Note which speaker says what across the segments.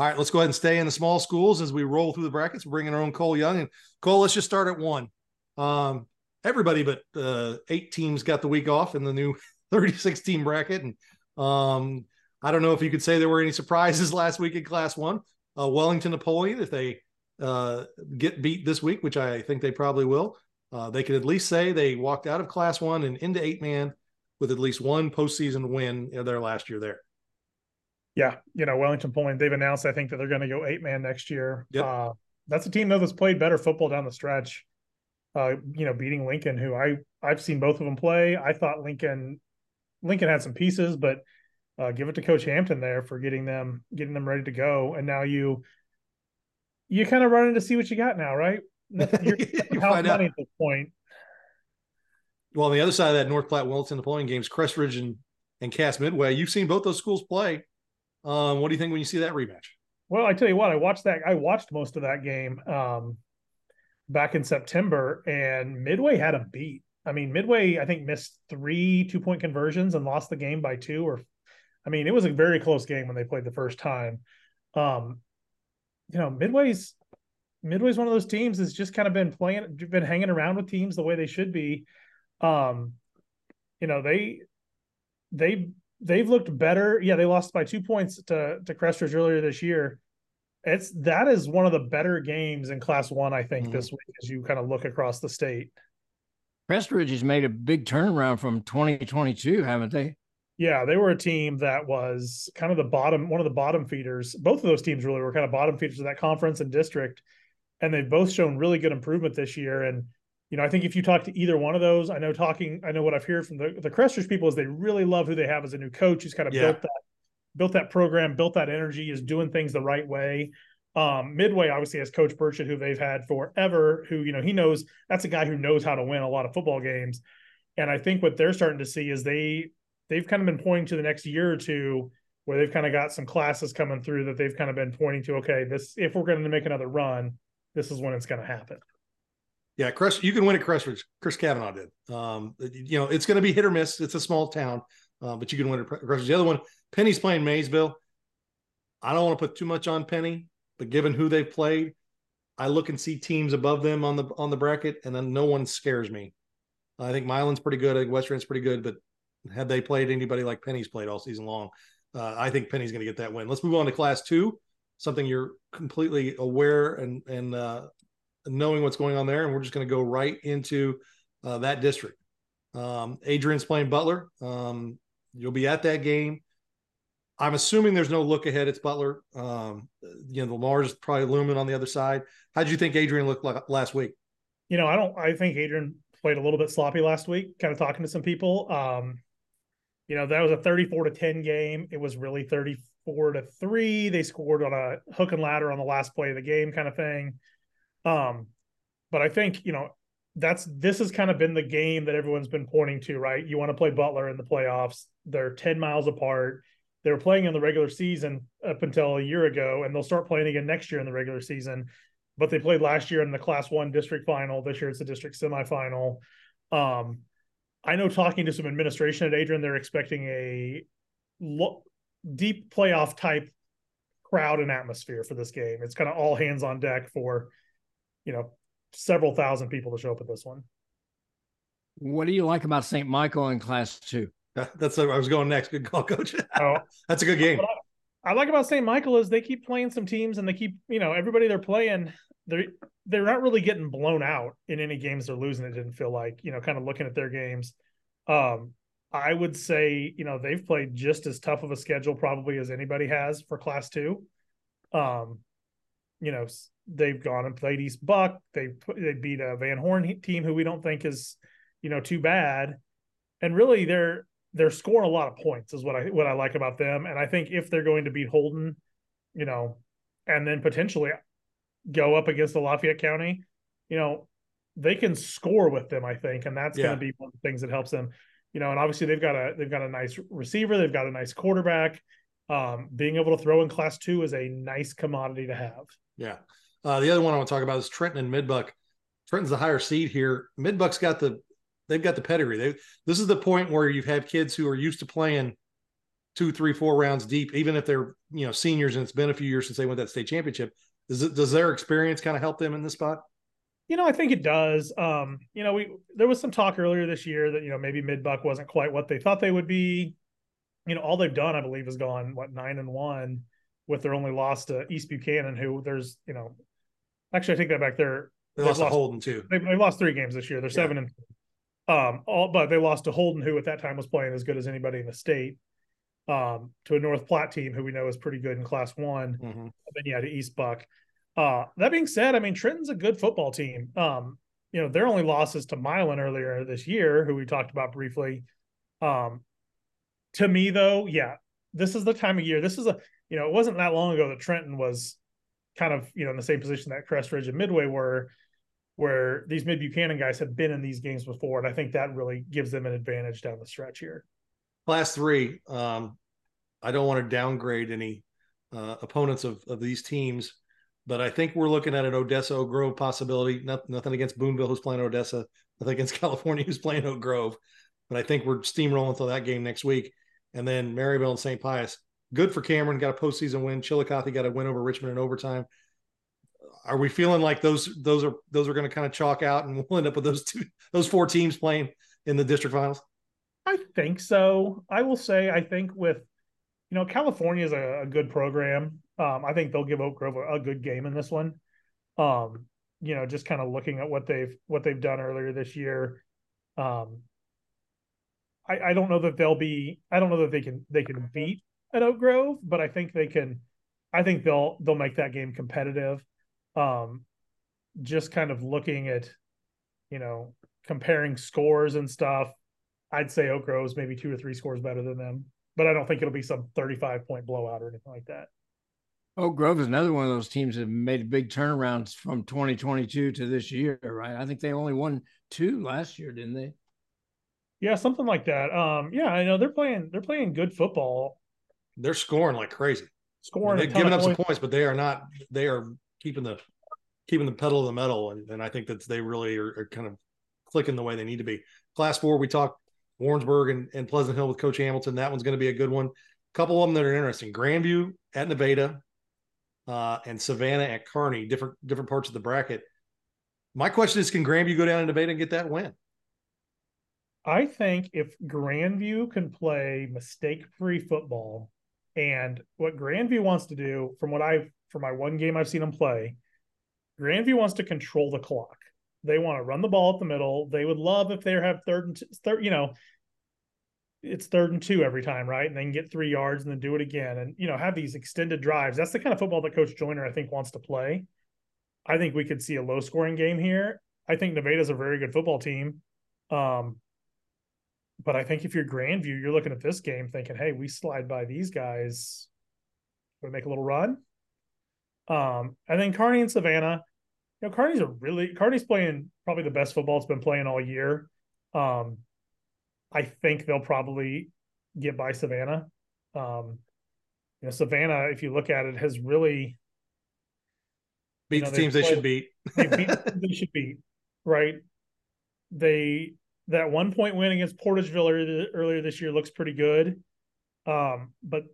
Speaker 1: All right, let's go ahead and stay in the small schools as we roll through the brackets. We're bringing our own Cole Young. And Cole, let's just start at one. Um, everybody but uh, eight teams got the week off in the new 36 team bracket. And um, I don't know if you could say there were any surprises last week in Class One. Uh, Wellington Napoleon, if they uh, get beat this week, which I think they probably will, uh, they could at least say they walked out of Class One and into eight man with at least one postseason win in their last year there
Speaker 2: yeah, you know, Wellington Point, they've announced, I think, that they're going to go eight man next year. Yep. Uh, that's a team, though, that's played better football down the stretch. Uh, you know, beating Lincoln, who I I've seen both of them play. I thought Lincoln Lincoln had some pieces, but uh, give it to Coach Hampton there for getting them getting them ready to go. And now you you kind of running to see what you got now, right? You're you find out. at this point.
Speaker 1: Well, on the other side of that North Platte Wellington Napoleon games, Crestridge and and Cass Midway, you've seen both those schools play. Um, what do you think when you see that rematch?
Speaker 2: Well, I tell you what, I watched that. I watched most of that game um, back in September, and Midway had a beat. I mean, Midway, I think missed three two point conversions and lost the game by two. Or, I mean, it was a very close game when they played the first time. Um, you know, Midway's Midway's one of those teams that's just kind of been playing, been hanging around with teams the way they should be. Um, you know, they they they've looked better. Yeah, they lost by two points to to Crestridge earlier this year. It's that is one of the better games in Class One, I think, mm-hmm. this week as you kind of look across the state.
Speaker 3: Crestridge has made a big turnaround from 2022, haven't they?
Speaker 2: Yeah, they were a team that was kind of the bottom, one of the bottom feeders. Both of those teams really were kind of bottom feeders of that conference and district, and they've both shown really good improvement this year. And you know, I think if you talk to either one of those, I know talking, I know what I've heard from the the Cresters people is they really love who they have as a new coach who's kind of yeah. built that built that program, built that energy, is doing things the right way. Um, Midway obviously has Coach Burchett, who they've had forever, who you know he knows that's a guy who knows how to win a lot of football games. And I think what they're starting to see is they they've kind of been pointing to the next year or two where they've kind of got some classes coming through that they've kind of been pointing to. Okay, this if we're going to make another run, this is when it's going to happen.
Speaker 1: Yeah, Chris, you can win at Crestridge. Chris Kavanaugh did. Um, you know, it's going to be hit or miss. It's a small town, uh, but you can win at Crestridge. The other one, Penney's playing Maysville. I don't want to put too much on Penney, but given who they've played, I look and see teams above them on the on the bracket, and then no one scares me. I think Milan's pretty good. I think Western's pretty good, but had they played anybody like Penney's played all season long, uh, I think Penney's going to get that win. Let's move on to Class Two, something you're completely aware and and uh, knowing what's going on there, and we're just going to go right into uh, that district. Um, Adrian's playing Butler. Um, you'll be at that game. I'm assuming there's no look ahead. It's Butler. Um, you know, the Lamar's probably looming on the other side. How did you think Adrian looked like last week?
Speaker 2: You know, I don't. I think Adrian played a little bit sloppy last week. Kind of talking to some people. Um, you know, that was a 34 to 10 game. It was really 34 to three. They scored on a hook and ladder on the last play of the game, kind of thing. Um, but I think you know that's this has kind of been the game that everyone's been pointing to, right? You want to play Butler in the playoffs. They're 10 miles apart. They were playing in the regular season up until a year ago, and they'll start playing again next year in the regular season. But they played last year in the class one district final. This year it's the district semifinal. Um, I know talking to some administration at Adrian, they're expecting a lo- deep playoff type crowd and atmosphere for this game. It's kind of all hands on deck for you know, several thousand people to show up at this one.
Speaker 3: What do you like about St. Michael in class two?
Speaker 1: That's where I was going next. Good call, coach. Oh, That's a good game.
Speaker 2: I, I like about St. Michael is they keep playing some teams and they keep, you know, everybody they're playing, they're they're not really getting blown out in any games they're losing. It didn't feel like, you know, kind of looking at their games. Um, I would say, you know, they've played just as tough of a schedule probably as anybody has for class two. Um, you know, they've gone and played East Buck. They they beat a Van Horn team who we don't think is, you know, too bad. And really, they're they're scoring a lot of points is what I what I like about them. And I think if they're going to beat Holden, you know, and then potentially go up against the Lafayette County, you know, they can score with them, I think, and that's
Speaker 1: Yeah.
Speaker 2: going to be one of the things that helps them. You know, and obviously they've got a they've got a nice receiver, they've got a nice quarterback. Um, being able to throw in class two is a nice commodity to have.
Speaker 1: Yeah. Uh, the other one I want to talk about is Trenton and Midbuck. Trenton's the higher seed here. Midbuck's got the they've got the pedigree. They this is the point where you've had kids who are used to playing two, three, four rounds deep, even if they're you know seniors and it's been a few years since they went that state championship. Does it, does their experience kind of help them in this spot?
Speaker 2: You know, I think it does. Um, you know, we there was some talk earlier this year that you know maybe Midbuck wasn't quite what they thought they would be. You know, all they've done, I believe, is gone what nine and one with their only loss to East Buchanan, who there's you know, actually I take that back. They're
Speaker 1: They lost to
Speaker 2: lost-
Speaker 1: Holden too.
Speaker 2: they they lost three games this year. They're
Speaker 1: Yeah.
Speaker 2: seven and um all but they lost to Holden, who at that time was playing as good as anybody in the state. Um, to a North Platte team who we know is pretty good in Class One.
Speaker 1: Mhm.
Speaker 2: And then yeah, to East Buck. Uh, that being said, I mean Trenton's a good football team. Um, you know, their only losses to Milan earlier this year, who we talked about briefly. Um, to me though, yeah, this is the time of year. This is a you know, it wasn't that long ago that Trenton was kind of you know in the same position that Crest Ridge and Midway were, where these mid Buchanan guys have been in these games before, and I think that really gives them an advantage down the stretch here.
Speaker 1: Class three. Um, I don't want to downgrade any uh, opponents of, of these teams, but I think we're looking at an Odessa Oak Grove possibility. Not, nothing against Boonville, who's playing Odessa. Nothing against California, who's playing Oak Grove. But I think we're steamrolling through that game next week. And then Maryville and St. Pius. Good for Cameron. Got a postseason win. Chillicothe got a win over Richmond in overtime. Are we feeling like those those are those are going to kind of chalk out, and we'll end up with those two those four teams playing in the district finals?
Speaker 2: I think so. I will say, I think with, you know, California is a, a good program. Um, I think they'll give Oak Grove a, a good game in this one. Um, you know, just kind of looking at what they've what they've done earlier this year. Um, I, I don't know that they'll be. I don't know that they can they can beat at Oak Grove, but I think they can. I think they'll they'll make that game competitive. Um, just kind of looking at, you know, comparing scores and stuff. I'd say Oak Grove's maybe two or three scores better than them, but I don't think it'll be some 35 point blowout or anything like that.
Speaker 3: Oak Grove is another one of those teams that made a big turnarounds from 2022 to this year, right? I think they only won two last year, didn't they?
Speaker 2: Yeah, something like that. Um, yeah, I know they're playing they're playing good football,
Speaker 1: They're scoring like crazy.
Speaker 2: scoring.
Speaker 1: they're giving up some
Speaker 2: points.
Speaker 1: points, but they are not. They are keeping the keeping the pedal to the metal, and, and I think that they really are, are kind of clicking the way they need to be. Class four, we talked Warrensburg and, and Pleasant Hill with Coach Hamilton. That one's going to be a good one. A couple of them that are interesting: Grandview at Nevada, uh, and Savannah at Kearney. Different different parts of the bracket. My question is, can Grandview go down to Nevada and get that win?
Speaker 2: I think if Grandview can play mistake free football, and what Grandview wants to do, from what I've from my one game I've seen them play, Grandview wants to control the clock. They want to run the ball up the middle. They would love if they have third and t- third, you know, it's third and two every time, right? And then get three yards and then do it again, and you know, have these extended drives. That's the kind of football that Coach Joyner I think wants to play. I think we could see a low scoring game here. I think Nevada's a very good football team. Um, but I think if you're Grandview, you're looking at this game thinking, hey, we slide by these guys. We make a little run. Um, and then Kearney and Savannah. You know, Kearney's a really Kearney's playing probably the best football it's been playing all year. Um, I think they'll probably get by Savannah. Um, you know, Savannah, if you look at it, has really
Speaker 1: Beat
Speaker 2: know,
Speaker 1: the teams they should beat.
Speaker 2: they beat they should beat, right? They that one point win against Portageville earlier, earlier this year looks pretty good. Um, but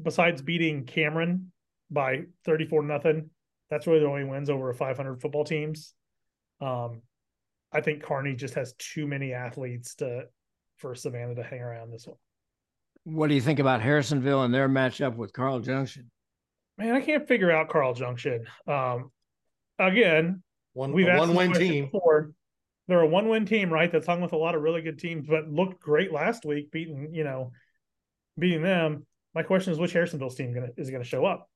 Speaker 2: besides beating Cameron by 34 nothing, that's really the only wins over 500 football teams. Um, I think Kearney just has too many athletes to for Savannah to hang around this one.
Speaker 3: What do you think about Harrisonville and their matchup with Carl Junction?
Speaker 2: Man, I can't figure out Carl Junction. Um, again,
Speaker 1: One
Speaker 2: We've
Speaker 1: one
Speaker 2: this
Speaker 1: win team.
Speaker 2: before. They're a one-win team, right? That's hung with a lot of really good teams, but looked great last week, beating you know, beating them. My question is, which Harrisonville's team gonna is gonna show up?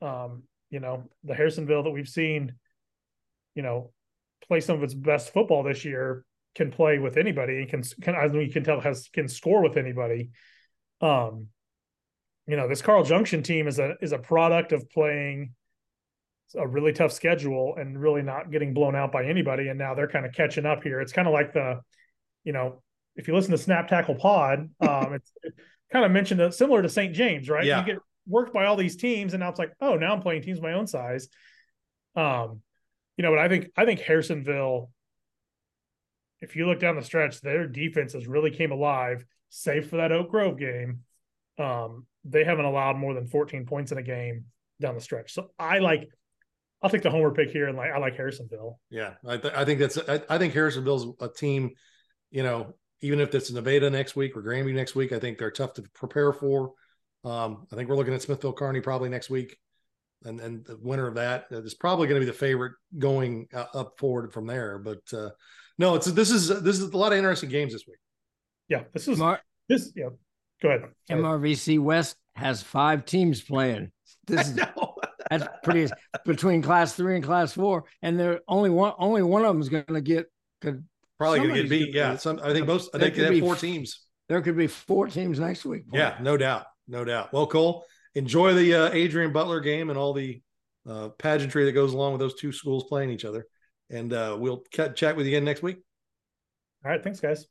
Speaker 2: Um, you know, the Harrisonville that we've seen, you know, play some of its best football this year can play with anybody and can can as we can tell has can score with anybody. Um, you know, this Carl Junction team is a is a product of playing a really tough schedule and really not getting blown out by anybody. And now they're kind of catching up here. It's kind of like the, you know, if you listen to Snap Tackle Pod, um, it's it kind of mentioned that similar to St. James, right?
Speaker 1: Yeah.
Speaker 2: You get worked by all these teams, and now it's like, oh, now I'm playing teams my own size. Um, you know, but I think I think Harrisonville, if you look down the stretch, their defenses really came alive, save for that Oak Grove game. Um, they haven't allowed more than 14 points in a game down the stretch. So I like I'll take the homer pick here and like I like Harrisonville.
Speaker 1: Yeah, I, th- I think that's I, I think Harrisonville's a team. You know, even if it's Nevada next week or Grammy next week, I think they're tough to prepare for. Um, I think we're looking at Smithville Kearney probably next week, and and the winner of that is probably going to be the favorite going uh, up forward from there. But uh, no, it's this is this is a lot of interesting games this week.
Speaker 2: Yeah, this is
Speaker 3: Mar-
Speaker 2: this. Yeah, go ahead. Sorry.
Speaker 3: MRVC West has five teams playing. This is
Speaker 1: No.
Speaker 3: That's pretty between class three and class four, and there only one only one of them is going to get. Could
Speaker 1: Probably going to get beat.
Speaker 3: gonna
Speaker 1: Yeah,
Speaker 3: be-
Speaker 1: some, I think most. I think they
Speaker 3: could
Speaker 1: have
Speaker 3: be
Speaker 1: four teams.
Speaker 3: there could be four teams next week.
Speaker 1: Yeah, no doubt, no doubt. Well, Cole, enjoy the uh, Adrian Butler game and all the uh, pageantry that goes along with those two schools playing each other. And uh, we'll cat- chat with you again next week.
Speaker 2: All right, thanks, guys.